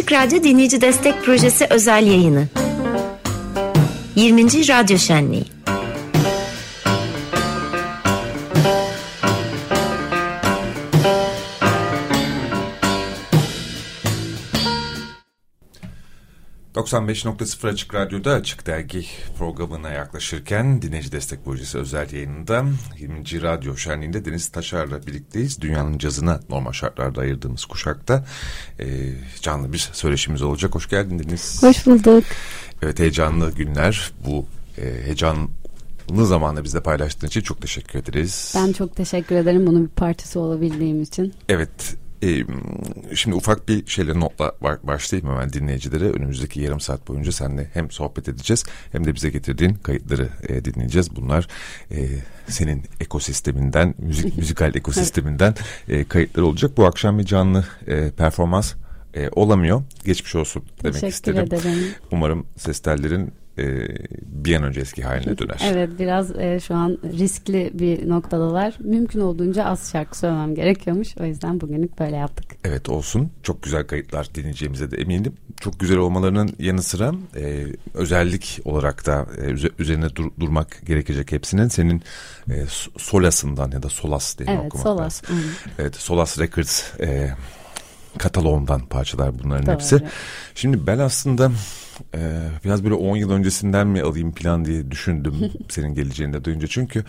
Açık Radyo Dinleyici Destek Projesi özel yayını. 20. Radyo Şenliği. 95.0 Açık Radyo'da Açık Dergi programına yaklaşırken Dinleyici Destek Projesi özel yayınında 20. Radyo Şenliği'nde Deniz Taşar'la birlikteyiz. Dünyanın cazına normal şartlarda ayırdığımız kuşakta e, canlı bir söyleşimiz olacak. Hoş geldin Deniz. Hoş bulduk. Evet heyecanlı günler. Bu e, heyecanlı zamanla bizle paylaştığın için çok teşekkür ederiz. Ben çok teşekkür ederim bunun bir partisi olabildiğim için. Evet e, şimdi ufak bir şeyle notla başlayayım hemen dinleyicilere. Önümüzdeki yarım saat boyunca seninle hem sohbet edeceğiz hem de bize getirdiğin kayıtları e, dinleyeceğiz. Bunlar e, senin ekosisteminden, müzik müzikal ekosisteminden e, kayıtlar olacak. Bu akşam bir canlı e, performans e, olamıyor. Geçmiş olsun demek Teşekkür isterim. ederim. Umarım ses tellerin e, bir an önce eski haline döner. Evet biraz e, şu an riskli bir noktadalar. Mümkün olduğunca az şarkı söylemem gerekiyormuş. O yüzden bugünlük böyle yaptık. Evet olsun. Çok güzel kayıtlar dinleyeceğimize de eminim. Çok güzel olmalarının yanı sıra e, özellik olarak da e, üzerine dur, durmak gerekecek hepsinin. Senin e, Solas'ından ya da Solas diye evet, okumak Solas. lazım. Evet Solas Records e, kataloğundan parçalar bunların Doğru. hepsi. Şimdi ben aslında e, biraz böyle 10 yıl öncesinden mi alayım plan diye düşündüm senin geleceğini de duyunca. Çünkü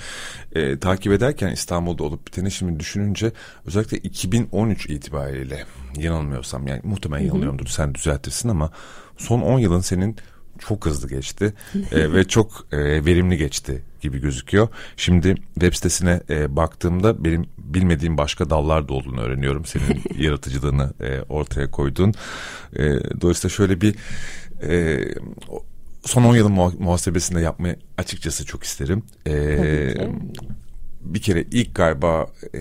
e, takip ederken İstanbul'da olup biteni şimdi düşününce özellikle 2013 itibariyle yanılmıyorsam yani muhtemelen yanılıyorumdur sen düzeltirsin ama son 10 yılın senin çok hızlı geçti e, ve çok e, verimli geçti gibi gözüküyor. Şimdi web sitesine e, baktığımda benim bilmediğim başka dallar da olduğunu öğreniyorum. Senin yaratıcılığını e, ortaya koyduğun. E, dolayısıyla şöyle bir e, son 10 yılın muha- muhasebesinde yapmayı açıkçası çok isterim. E, bir kere ilk galiba e,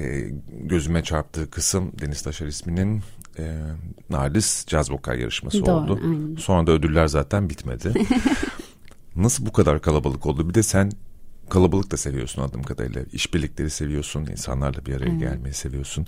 gözüme çarptığı kısım Deniz Taşar isminin e, Nardis Caz Vokal yarışması Doğru, oldu. aynen. Sonra da ödüller zaten bitmedi. Nasıl bu kadar kalabalık oldu? Bir de sen kalabalık da seviyorsun adım kadarıyla. İşbirlikleri seviyorsun, insanlarla bir araya gelmeyi seviyorsun.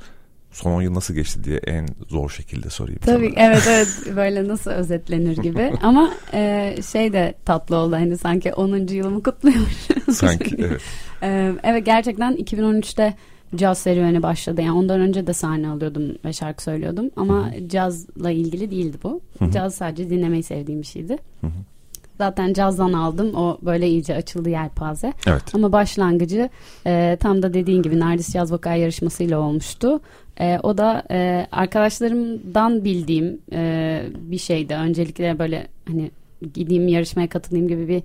Son 10 yıl nasıl geçti diye en zor şekilde sorayım Tabii sana. evet evet böyle nasıl özetlenir gibi ama e, şey de tatlı oldu hani sanki 10. yılımı kutluyormuşum. Sanki evet. Ee, evet gerçekten 2013'te caz serüveni başladı. Yani ondan önce de sahne alıyordum ve şarkı söylüyordum. Ama cazla ilgili değildi bu. Caz sadece dinlemeyi sevdiğim bir şeydi. Zaten cazdan aldım. O böyle iyice açıldı yelpaze. Evet. Ama başlangıcı e, tam da dediğin gibi Nardis Caz Vokal yarışmasıyla olmuştu. E, o da e, arkadaşlarımdan bildiğim e, bir şeydi. Öncelikle böyle hani gideyim yarışmaya katılayım gibi bir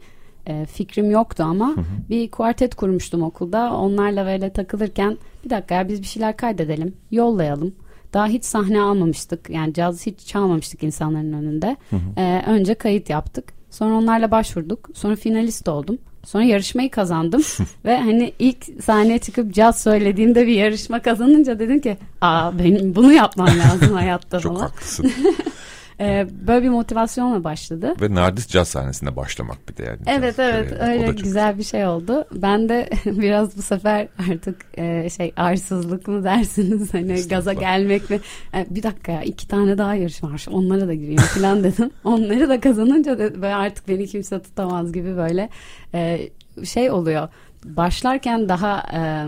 e, fikrim yoktu ama bir kuartet kurmuştum okulda. Onlarla böyle takılırken bir dakika ya biz bir şeyler kaydedelim, yollayalım. Daha hiç sahne almamıştık. Yani caz hiç çalmamıştık insanların önünde. E, önce kayıt yaptık. Sonra onlarla başvurduk. Sonra finalist oldum. Sonra yarışmayı kazandım ve hani ilk sahneye çıkıp caz söylediğimde bir yarışma kazanınca dedim ki aa benim bunu yapmam lazım hayatta Çok haklısın. Ee, böyle bir motivasyonla başladı. Ve Nardis caz sahnesinde başlamak bir de yani. Evet Caz evet. O öyle güzel bir şey oldu. Ben de biraz bu sefer artık e, şey arsızlık mı dersiniz hani gaza gelmek mi? E, bir dakika ya iki tane daha yarışma var onlara da gireyim falan dedim. Onları da kazanınca da böyle artık beni kimse tutamaz gibi böyle e, şey oluyor. Başlarken daha e, e,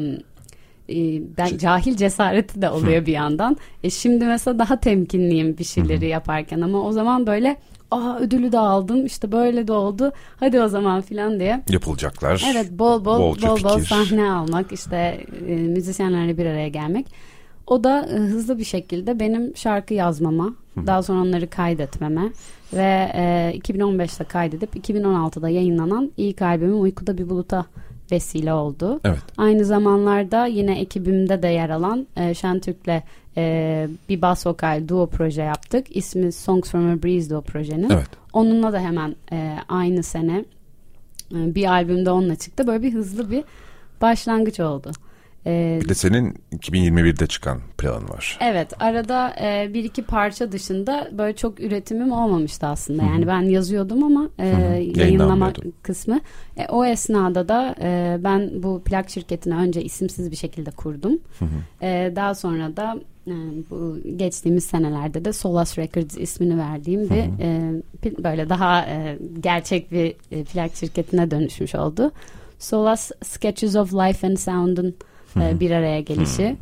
ben cahil cesareti de oluyor bir yandan. E şimdi mesela daha temkinliyim bir şeyleri yaparken ama o zaman böyle aa ödülü de aldım işte böyle de oldu hadi o zaman filan diye. Yapılacaklar. Evet bol bol Bolca bol bol fikir. sahne almak işte e, müzisyenlerle bir araya gelmek. O da e, hızlı bir şekilde benim şarkı yazmama, daha sonra onları kaydetmeme ve e, 2015'te kaydedip 2016'da yayınlanan ilk albümüm Uykuda Bir Buluta vesile oldu. Evet. Aynı zamanlarda yine ekibimde de yer alan e, Şentürk'le e, bir bas vokal duo proje yaptık. İsmi Songs from a Breeze o projenin. Evet. Onunla da hemen e, aynı sene e, bir albümde onunla çıktı. Böyle bir hızlı bir başlangıç oldu. E, bir de senin 2021'de çıkan planın var. Evet arada e, bir iki parça dışında böyle çok üretimim olmamıştı aslında. Yani ben yazıyordum ama e, yayınlama kısmı. E, o esnada da e, ben bu plak şirketini önce isimsiz bir şekilde kurdum. E, daha sonra da e, bu geçtiğimiz senelerde de Solas Records ismini verdiğim bir e, böyle daha e, gerçek bir e, plak şirketine dönüşmüş oldu. Solas Sketches of Life and Sound'un e, bir araya gelişi.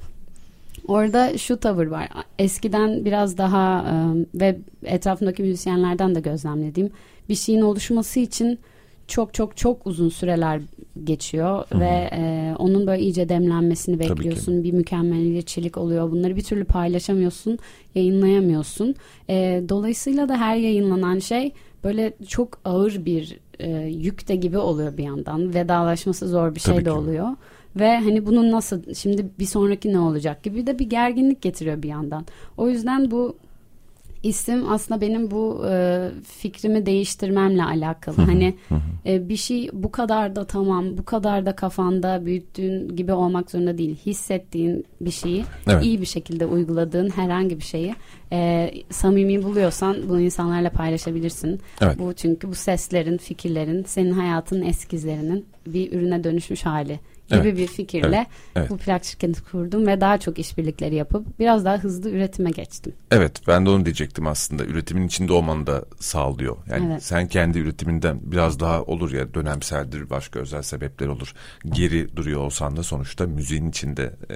Orada şu tavır var. Eskiden biraz daha e, ve etrafımdaki müzisyenlerden de gözlemlediğim bir şeyin oluşması için çok çok çok uzun süreler geçiyor Hı-hı. ve e, onun böyle iyice demlenmesini bekliyorsun. Bir mükemmeliyetçilik oluyor. Bunları bir türlü paylaşamıyorsun, yayınlayamıyorsun. E, dolayısıyla da her yayınlanan şey böyle çok ağır bir e, yük de gibi oluyor bir yandan. Vedalaşması zor bir Tabii şey de ki. oluyor. Ve hani bunun nasıl şimdi bir sonraki ne olacak gibi de bir gerginlik getiriyor bir yandan. O yüzden bu isim aslında benim bu e, fikrimi değiştirmemle alakalı. hani e, bir şey bu kadar da tamam, bu kadar da kafanda büyüttüğün gibi olmak zorunda değil. Hissettiğin bir şeyi evet. iyi bir şekilde uyguladığın herhangi bir şeyi e, samimi buluyorsan bunu insanlarla paylaşabilirsin. Evet. Bu çünkü bu seslerin, fikirlerin, senin hayatının eskizlerinin bir ürüne dönüşmüş hali gibi evet. bir fikirle evet. Evet. bu plak şirketi kurdum ve daha çok işbirlikleri yapıp biraz daha hızlı üretime geçtim. Evet ben de onu diyecektim aslında üretimin içinde olmanı da sağlıyor. Yani evet. sen kendi üretiminden biraz daha olur ya dönemseldir başka özel sebepler olur. Geri duruyor olsan da sonuçta müziğin içinde e,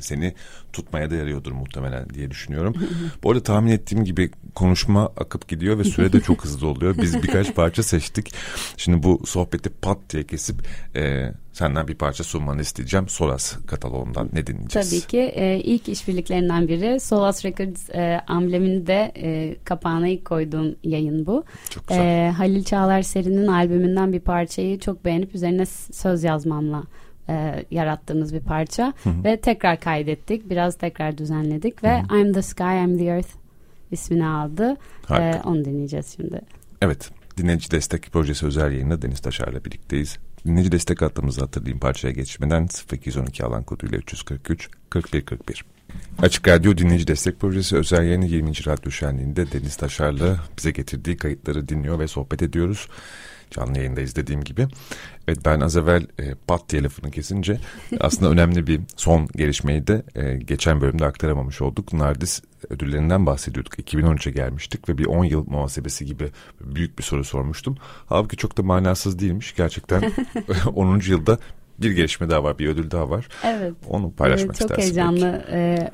seni tutmaya da yarıyordur muhtemelen diye düşünüyorum. bu arada tahmin ettiğim gibi konuşma akıp gidiyor ve süre de çok hızlı oluyor. Biz birkaç parça seçtik. Şimdi bu sohbeti pat diye kesip e, senden bir parça sunmanı isteyeceğim. Solas kataloğundan ne dinleyeceğiz? Tabii ki e, ilk işbirliklerinden biri Solas Records e, ambleminde e, kapağına ilk koyduğum yayın bu. Çok güzel. E, Halil Çağlar serinin albümünden bir parçayı çok beğenip üzerine söz yazmamla e, yarattığımız bir parça hı hı. ve tekrar kaydettik. Biraz tekrar düzenledik ve hı hı. I'm the Sky, I'm the Earth ismini aldı. E, onu dinleyeceğiz şimdi. Evet. Dinleyici Destek Projesi özel yayında Deniz Taşar'la birlikteyiz. Dinleyici destek hattımızı hatırlayayım parçaya geçmeden 0212 alan koduyla 343 41 41. Açık Radyo Dinleyici Destek Projesi özel yayını 20. Radyo Şenliği'nde Deniz Taşar'la bize getirdiği kayıtları dinliyor ve sohbet ediyoruz. Canlı yayındayız dediğim gibi. Evet ben az evvel e, pat diye lafını kesince aslında önemli bir son gelişmeyi de e, geçen bölümde aktaramamış olduk. Nardis ödüllerinden bahsediyorduk. 2013'e gelmiştik ve bir 10 yıl muhasebesi gibi büyük bir soru sormuştum. Halbuki çok da manasız değilmiş. Gerçekten 10. yılda bir gelişme daha var, bir ödül daha var. Evet. Onu paylaşmak evet, çok istersin. Çok heyecanlı. Ee,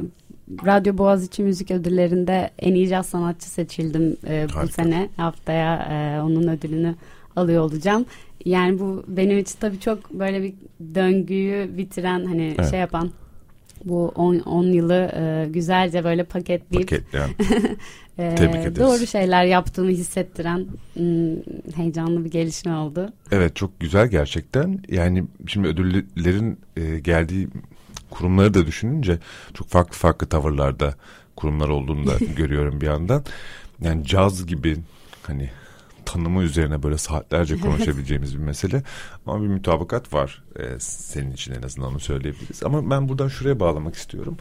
Radyo Boğaziçi Müzik Ödülleri'nde en iyi caz sanatçı seçildim e, bu sene. Haftaya e, onun ödülünü alıyor olacağım. Yani bu benim için tabii çok böyle bir döngüyü bitiren hani evet. şey yapan bu 10 yılı e, güzelce böyle paketleyip Paketleyen. e, Tebrik ederiz. Doğru şeyler yaptığımı hissettiren m, heyecanlı bir gelişme oldu. Evet çok güzel gerçekten. Yani şimdi ödüllerin e, geldiği kurumları da düşününce çok farklı farklı tavırlarda kurumlar olduğunu da görüyorum bir yandan. Yani caz gibi hani tanımı üzerine böyle saatlerce konuşabileceğimiz bir mesele. Ama bir mütabakat var e, senin için en azından onu söyleyebiliriz. Ama ben buradan şuraya bağlamak istiyorum.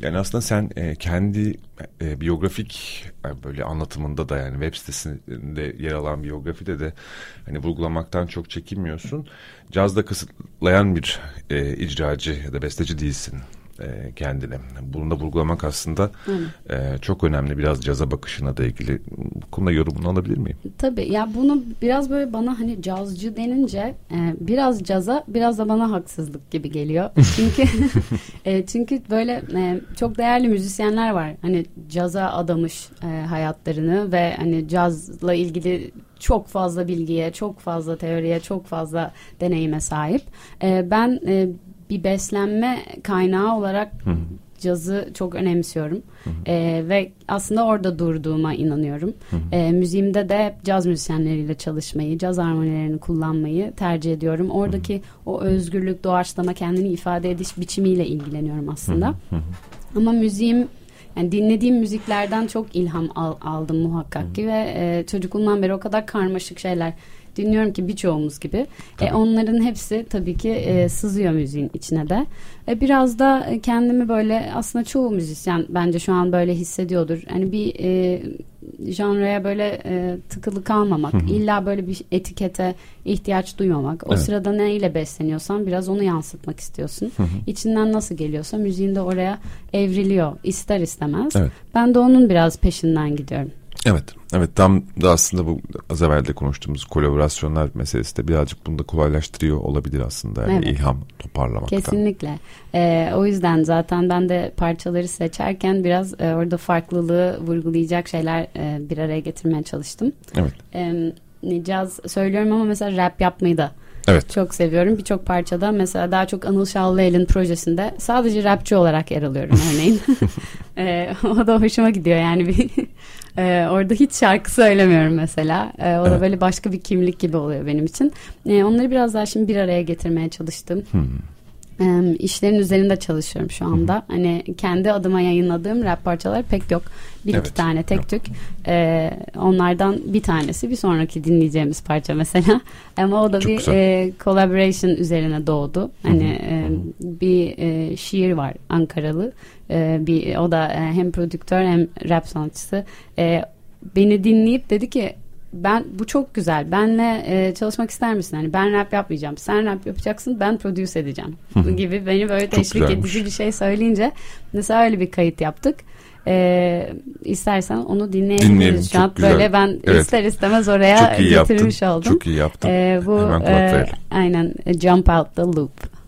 Yani aslında sen e, kendi e, biyografik e, böyle anlatımında da yani web sitesinde yer alan biyografide de hani vurgulamaktan çok çekinmiyorsun. Cazda kısıtlayan bir e, icracı ya da besteci değilsin e, kendine. Bunu da vurgulamak aslında e, çok önemli. Biraz caza bakışına da ilgili. Bu konuda yorumunu alabilir miyim? Tabii. Ya bunu biraz böyle bana hani cazcı denince e, biraz caza biraz da bana haksızlık gibi geliyor. Çünkü e, çünkü böyle e, çok değerli müzisyenler var. Hani caza adamış e, hayatlarını ve hani cazla ilgili çok fazla bilgiye, çok fazla teoriye, çok fazla deneyime sahip. E, ben e, bir beslenme kaynağı olarak Hı-hı. cazı çok önemsiyorum. E, ve aslında orada durduğuma inanıyorum. E, müziğimde de caz müzisyenleriyle çalışmayı, caz armonilerini kullanmayı tercih ediyorum. Oradaki Hı-hı. o özgürlük, doğaçlama, kendini ifade ediş biçimiyle ilgileniyorum aslında. Hı-hı. Ama müziğim yani dinlediğim müziklerden çok ilham al, aldım muhakkak ki ve e, çocukluğumdan beri o kadar karmaşık şeyler dinliyorum ki birçoğumuz gibi. E, onların hepsi tabii ki e, sızıyor müziğin içine de. E, biraz da kendimi böyle aslında çoğu müzisyen bence şu an böyle hissediyordur. Hani bir e, janraya böyle e, tıkılı kalmamak, illa böyle bir etikete ihtiyaç duymamak. O Evet. sırada neyle besleniyorsan biraz onu yansıtmak istiyorsun. İçinden nasıl geliyorsa müziğin de oraya evriliyor ister istemez. Evet. Ben de onun biraz peşinden gidiyorum. Evet, evet tam da aslında bu az evvel de konuştuğumuz kolaborasyonlar meselesi de birazcık bunu da kolaylaştırıyor olabilir aslında. Yani Evet. ilham toparlamakta. Kesinlikle. Ee, o yüzden zaten ben de parçaları seçerken biraz e, orada farklılığı vurgulayacak şeyler e, bir araya getirmeye çalıştım. Evet, Ee, caz söylüyorum ama mesela rap yapmayı da evet. çok seviyorum. Birçok parçada mesela daha çok Anıl Şallıel'in projesinde sadece rapçi olarak yer alıyorum örneğin. Ee, o da hoşuma gidiyor yani bir Ee, orada hiç şarkı söylemiyorum mesela. Ee, o da Evet. böyle başka bir kimlik gibi oluyor benim için. Ee, onları biraz daha şimdi bir araya getirmeye çalıştım. Hmm. Ee, işlerin üzerinde çalışıyorum şu anda. Hani kendi adıma yayınladığım rap parçalar pek yok. Bir Evet, iki tane tek tük. Ee, onlardan bir tanesi bir sonraki dinleyeceğimiz parça mesela. Ama o da Çok bir güzel. e, collaboration üzerine doğdu. Hani e, bir e, şiir var Ankaralı. E, bir o da e, hem prodüktör hem rap sanatçısı. E, beni dinleyip dedi ki ben bu çok güzel. Benle e, çalışmak ister misin? Hani ben rap yapmayacağım. Sen rap yapacaksın. Ben produce edeceğim. gibi beni böyle teşvik edici bir şey söyleyince mesela öyle bir kayıt yaptık. E, istersen onu dinleyebiliriz. Dinleyelim, Şu an böyle ben Evet. ister istemez oraya Çok iyi yaptın. getirmiş oldum. Çok iyi yaptın. E, bu e, aynen Jump Out the Loop.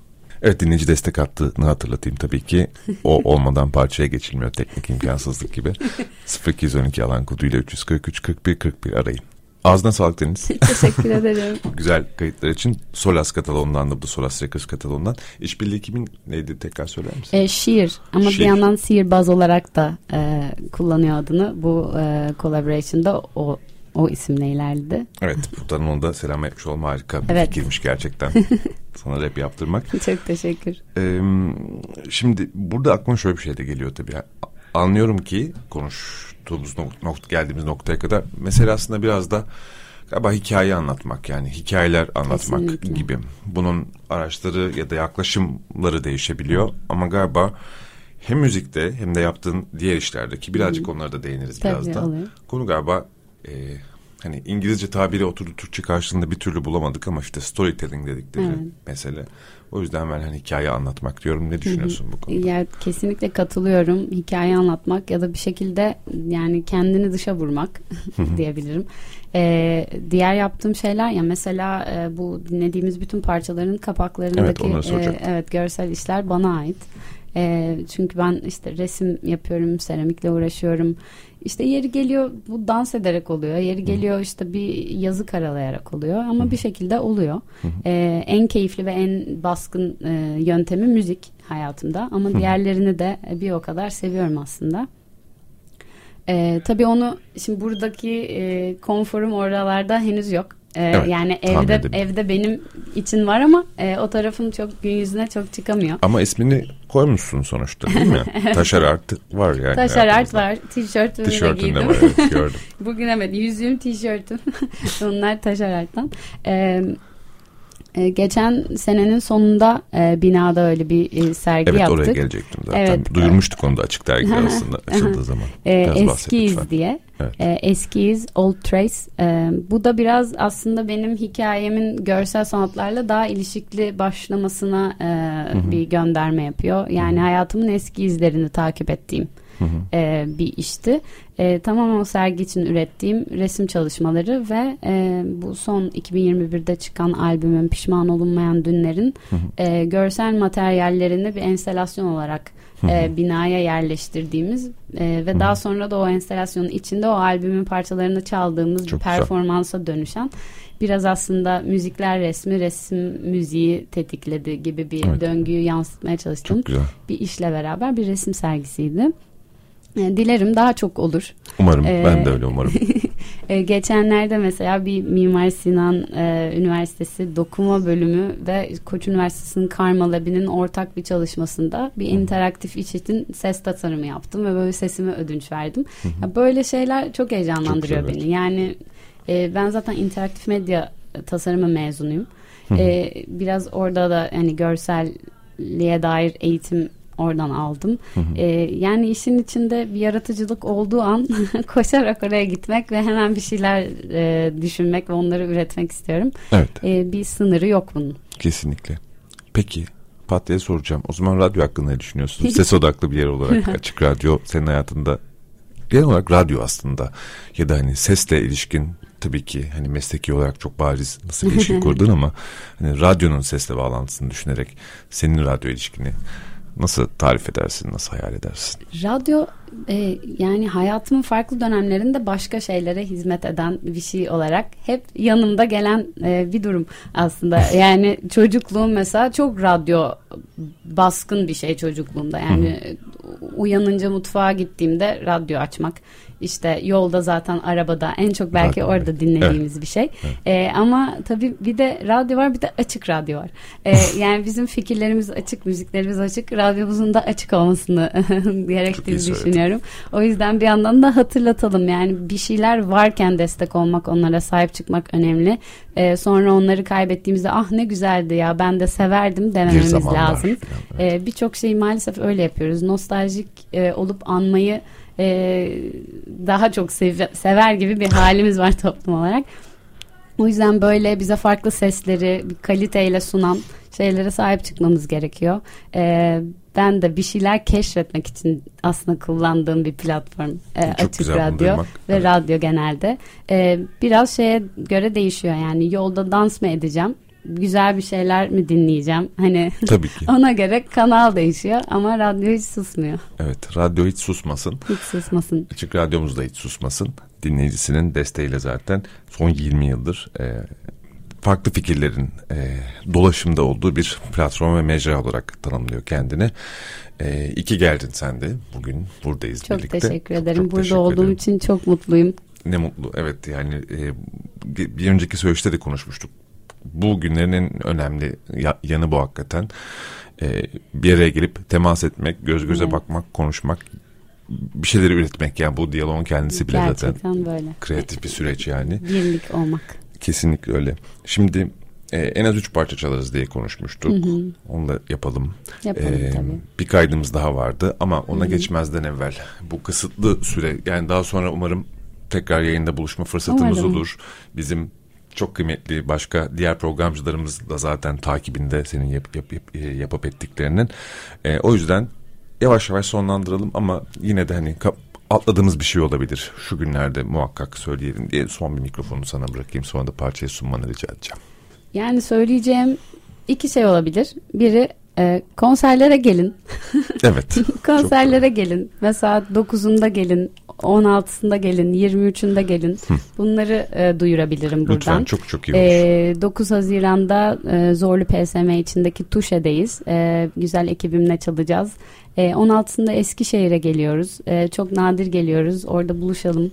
Evet dinleyici destek attığını hatırlatayım tabii ki. O olmadan parçaya geçilmiyor teknik imkansızlık gibi. 0212 alan koduyla 343 41 41 arayın. Ağzına sağlık Deniz. Teşekkür ederim. Güzel kayıtlar için Solas Katalon'dan da bu Solas Records Katalon'dan. İşbirliği kimin neydi tekrar söyler misin? E, şiir ama Şiir. bir yandan sihirbaz olarak da e, kullanıyor adını. Bu e, collaboration'da o o isimle ilerledi. Evet buradan onu da selam etmiş olma harika bir Evet. fikirmiş gerçekten. Sana rap yaptırmak. Çok teşekkür. Ee, şimdi burada aklıma şöyle bir şey de geliyor tabii. Anlıyorum ki konuştuğumuz nok- nokta, geldiğimiz noktaya kadar mesele aslında biraz da galiba hikaye anlatmak yani hikayeler anlatmak Kesinlikle. gibi. Bunun araçları ya da yaklaşımları değişebiliyor ama galiba hem müzikte hem de yaptığın diğer işlerde ki birazcık onlara da değiniriz Tabii, birazdan. olur. Konu galiba e, hani İngilizce tabiri oturdu Türkçe karşılığında bir türlü bulamadık ama işte storytelling dedikleri Evet. mesele. O yüzden ben hani hikaye anlatmak diyorum. Ne düşünüyorsun bu konuda? Ya kesinlikle katılıyorum. Hikaye anlatmak ya da bir şekilde yani kendini dışa vurmak diyebilirim. Ee, diğer yaptığım şeyler ya mesela e, bu dinlediğimiz bütün parçaların Evet, kapaklarındaki onları e, evet görsel işler bana ait. E, çünkü ben işte resim yapıyorum, seramikle uğraşıyorum. İşte yeri geliyor bu dans ederek oluyor. Yeri geliyor işte bir yazı karalayarak oluyor ama bir şekilde oluyor. E, en keyifli ve en baskın e, yöntemi müzik hayatımda ama diğerlerini de bir o kadar seviyorum aslında. E, tabii onu şimdi buradaki e, konforum oralarda henüz yok. E, Evet, yani evde edebiliyorum. evde benim için var ama e, o tarafım çok gün yüzüne çok çıkamıyor. Ama ismini koymuşsun sonuçta değil mi? Taşar Art var yani. Taşar art var, tişörtümü de Tişörtünde giydim. var evet gördüm. Bugün evet yüzüğüm, tişörtüm. Onlar Taşar arttan. Ee, e, geçen senenin sonunda e, binada öyle bir e, sergi Evet yaptık. oraya gelecektim zaten. Evet. Duyurmuştuk onu da açık dergi arasında açıldığı zaman. E, Biraz bahset eskiyiz lütfen. diye. Evet. E, eskiyiz, Old Trace. E, bu da biraz aslında benim hikayemin görsel sanatlarla daha ilişkili başlamasına e, bir gönderme yapıyor. Yani hayatımın eski izlerini takip ettiğim e, bir işti. E, tamamen o sergi için ürettiğim resim çalışmaları ve e, bu son 2021'de çıkan albümün Pişman Olunmayan Dünler'in e, görsel materyallerini bir enstelasyon olarak e, binaya yerleştirdiğimiz e, ve daha sonra da o enstelasyonun içinde o albümün parçalarını çaldığımız Çok bir güzel. performansa dönüşen biraz aslında müzikler resmi resim müziği tetikledi gibi bir Evet. döngüyü yansıtmaya güzel. bir işle beraber bir resim sergisiydi. E, Dilerim daha çok olur. Umarım Ee, ben de öyle umarım. E, geçenlerde mesela bir Mimar Sinan e, Üniversitesi dokuma bölümü ve Koç Üniversitesi'nin Karma Lab'inin ortak bir çalışmasında bir interaktif iş için ses tasarımı yaptım ve böyle sesime ödünç verdim. Ya böyle şeyler çok heyecanlandırıyor Çok güzel, beni. Yani e, ben zaten interaktif medya tasarımı mezunuyum. E, biraz orada da hani görselliğe dair eğitim oradan aldım. E, yani işin içinde bir yaratıcılık olduğu an koşarak oraya gitmek ve hemen bir şeyler e, düşünmek ve onları üretmek istiyorum. Evet. E, bir sınırı yok bunun. Kesinlikle. Peki Pat diye soracağım. O zaman radyo hakkında ne düşünüyorsun? Ses odaklı bir yer olarak açık radyo senin hayatında genel olarak radyo aslında ya da hani sesle ilişkin tabii ki hani mesleki olarak çok bariz nasıl bir ilişki kurdun ama hani radyonun sesle bağlantısını düşünerek senin radyo ilişkini nasıl tarif edersin, nasıl hayal edersin? Radyo e, yani hayatımın farklı dönemlerinde başka şeylere hizmet eden bir şey olarak hep yanımda gelen e, bir durum aslında. Yani çocukluğum mesela çok radyo baskın bir şey çocukluğumda. Yani uyanınca mutfağa gittiğimde radyo açmak. İşte yolda zaten arabada en çok belki Zaten orada evet. dinlediğimiz bir şey. E, ama tabii bir de radyo var bir de açık radyo var. E, yani bizim fikirlerimiz açık, müziklerimiz açık, radyomuzun da açık olmasını gerektiğini düşünüyorum. O yüzden bir yandan da hatırlatalım. Yani bir şeyler varken destek olmak, onlara sahip çıkmak önemli. E, sonra onları kaybettiğimizde ah ne güzeldi ya ben de severdim demememiz lazım. falan. E, Birçok şeyi maalesef öyle yapıyoruz. Nostaljik e, olup anmayı e, daha çok seve- sever gibi bir halimiz var toplum olarak. O yüzden böyle bize farklı sesleri bir kaliteyle sunan şeylere sahip çıkmamız gerekiyor. E, ben de bir şeyler keşfetmek için aslında kullandığım bir platform e, Çok açık radyo ve Evet. radyo genelde. E, biraz şeye göre değişiyor yani yolda dans mı edeceğim? Güzel bir şeyler mi dinleyeceğim? Hani Tabii ki. ona göre kanal değişiyor ama radyo hiç susmuyor. Evet, radyo hiç susmasın. Hiç susmasın. Açık radyomuz da hiç susmasın. Dinleyicisinin desteğiyle zaten son 20 yıldır e, farklı fikirlerin e, dolaşımda olduğu bir platform ve mecra olarak tanımlıyor kendini. E, iki geldin sen de. Bugün buradayız Çok birlikte. teşekkür Çok, ederim. çok Burada teşekkür olduğum ederim. için çok mutluyum. Ne mutlu. Evet yani e, bir önceki söyleşte de konuşmuştuk. Bu günlerin en önemli ya- yanı bu hakikaten. E, bir araya gelip temas etmek, göz göze Evet. bakmak, konuşmak, bir şeyleri üretmek. Yani bu diyaloğun kendisi bile zaten Gerçekten böyle. kreatif bir süreç yani. Birlik olmak. Kesinlikle öyle. Şimdi e, en az üç parça çalarız diye konuşmuştuk. Onu da yapalım. Yapalım Ee, tabii. bir kaydımız daha vardı ama ona geçmezden evvel bu kısıtlı süre yani daha sonra umarım tekrar yayında buluşma fırsatımız Umarım. olur. Bizim çok kıymetli başka diğer programcılarımız da zaten takibinde senin yap, yap, yap- e, yapıp ettiklerinin. Ee, o yüzden yavaş yavaş sonlandıralım ama yine de hani atladığımız bir şey olabilir. Şu günlerde muhakkak söyleyelim diye son bir mikrofonu sana bırakayım sonra da parçayı sunmanı rica edeceğim. Yani söyleyeceğim iki şey olabilir. Biri e, konserlere gelin. Evet. Konserlere gelin. Mesela 9'unda gelin, 16'sında gelin, 23'ünde gelin. Bunları e, duyurabilirim buradan. Lütfen çok çok iyi olur. Ee, 9 Haziran'da e, Zorlu PSM içindeki Tuşe'deyiz. E, güzel ekibimle çalacağız. E, 16'sında Eskişehir'e geliyoruz. E, çok nadir geliyoruz. Orada buluşalım.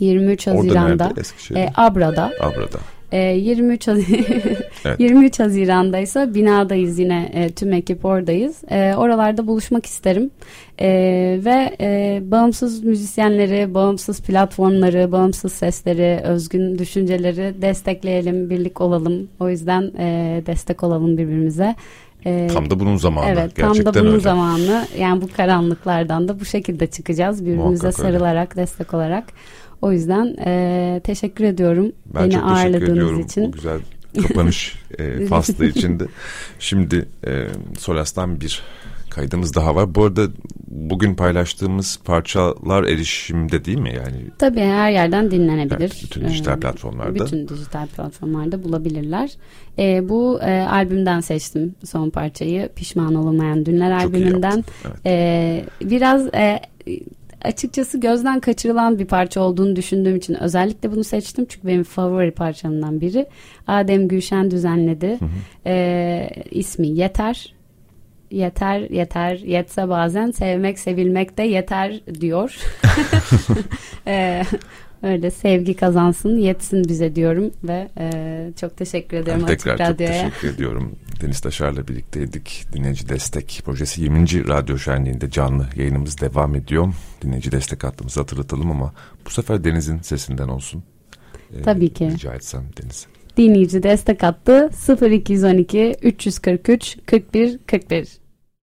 23 Orada Haziran'da nerede? Eskişehir'de. e, Abra'da. Abra'da. E, 23 Haz- Evet. 23 Haziran'da ise binadayız yine e, tüm ekip oradayız. E, oralarda buluşmak isterim. E, ve e, bağımsız müzisyenleri, bağımsız platformları, bağımsız sesleri, özgün düşünceleri destekleyelim, birlik olalım. O yüzden e, destek olalım birbirimize. Tam da bunun zamanı. Evet, Gerçekten tam da bunun öyle. zamanı. Yani bu karanlıklardan da bu şekilde çıkacağız. Birbirimize Muhakkak öyle. sarılarak, destek olarak. O yüzden e, teşekkür ediyorum Ben beni çok teşekkür ağırladığınız ediyorum için. o güzel kapanış e, faslı içinde. Şimdi e, Solas'tan bir kaydımız daha var. Bu arada bugün paylaştığımız parçalar erişimde değil mi? Yani Tabii her yerden dinlenebilir. Evet, bütün dijital Ee, platformlarda. Bütün dijital platformlarda bulabilirler. Ee, bu e, albümden seçtim son parçayı. Pişman olamayan Dünler Çok albümünden. evet. Ee, biraz e, açıkçası gözden kaçırılan bir parça olduğunu düşündüğüm için özellikle bunu seçtim. Çünkü benim favori parçamdan biri. Adem Gülşen düzenledi. Ee, ismi Yeter. Yeter, yeter, yetse bazen sevmek, sevilmek de yeter diyor. Ee, Öyle sevgi kazansın, yetsin bize diyorum ve e, çok teşekkür ediyorum ben Açık tekrar Radyo'ya. çok teşekkür ediyorum. Deniz Taşar'la birlikteydik. Dinleyici Destek Projesi 20. Radyo Şenliği'nde canlı yayınımız devam ediyor. Dinleyici Destek hattımızı hatırlatalım ama bu sefer Deniz'in sesinden olsun. Ee, Tabii ki. Rica etsem Deniz. Dinleyici destek attı 0212 343 41 41.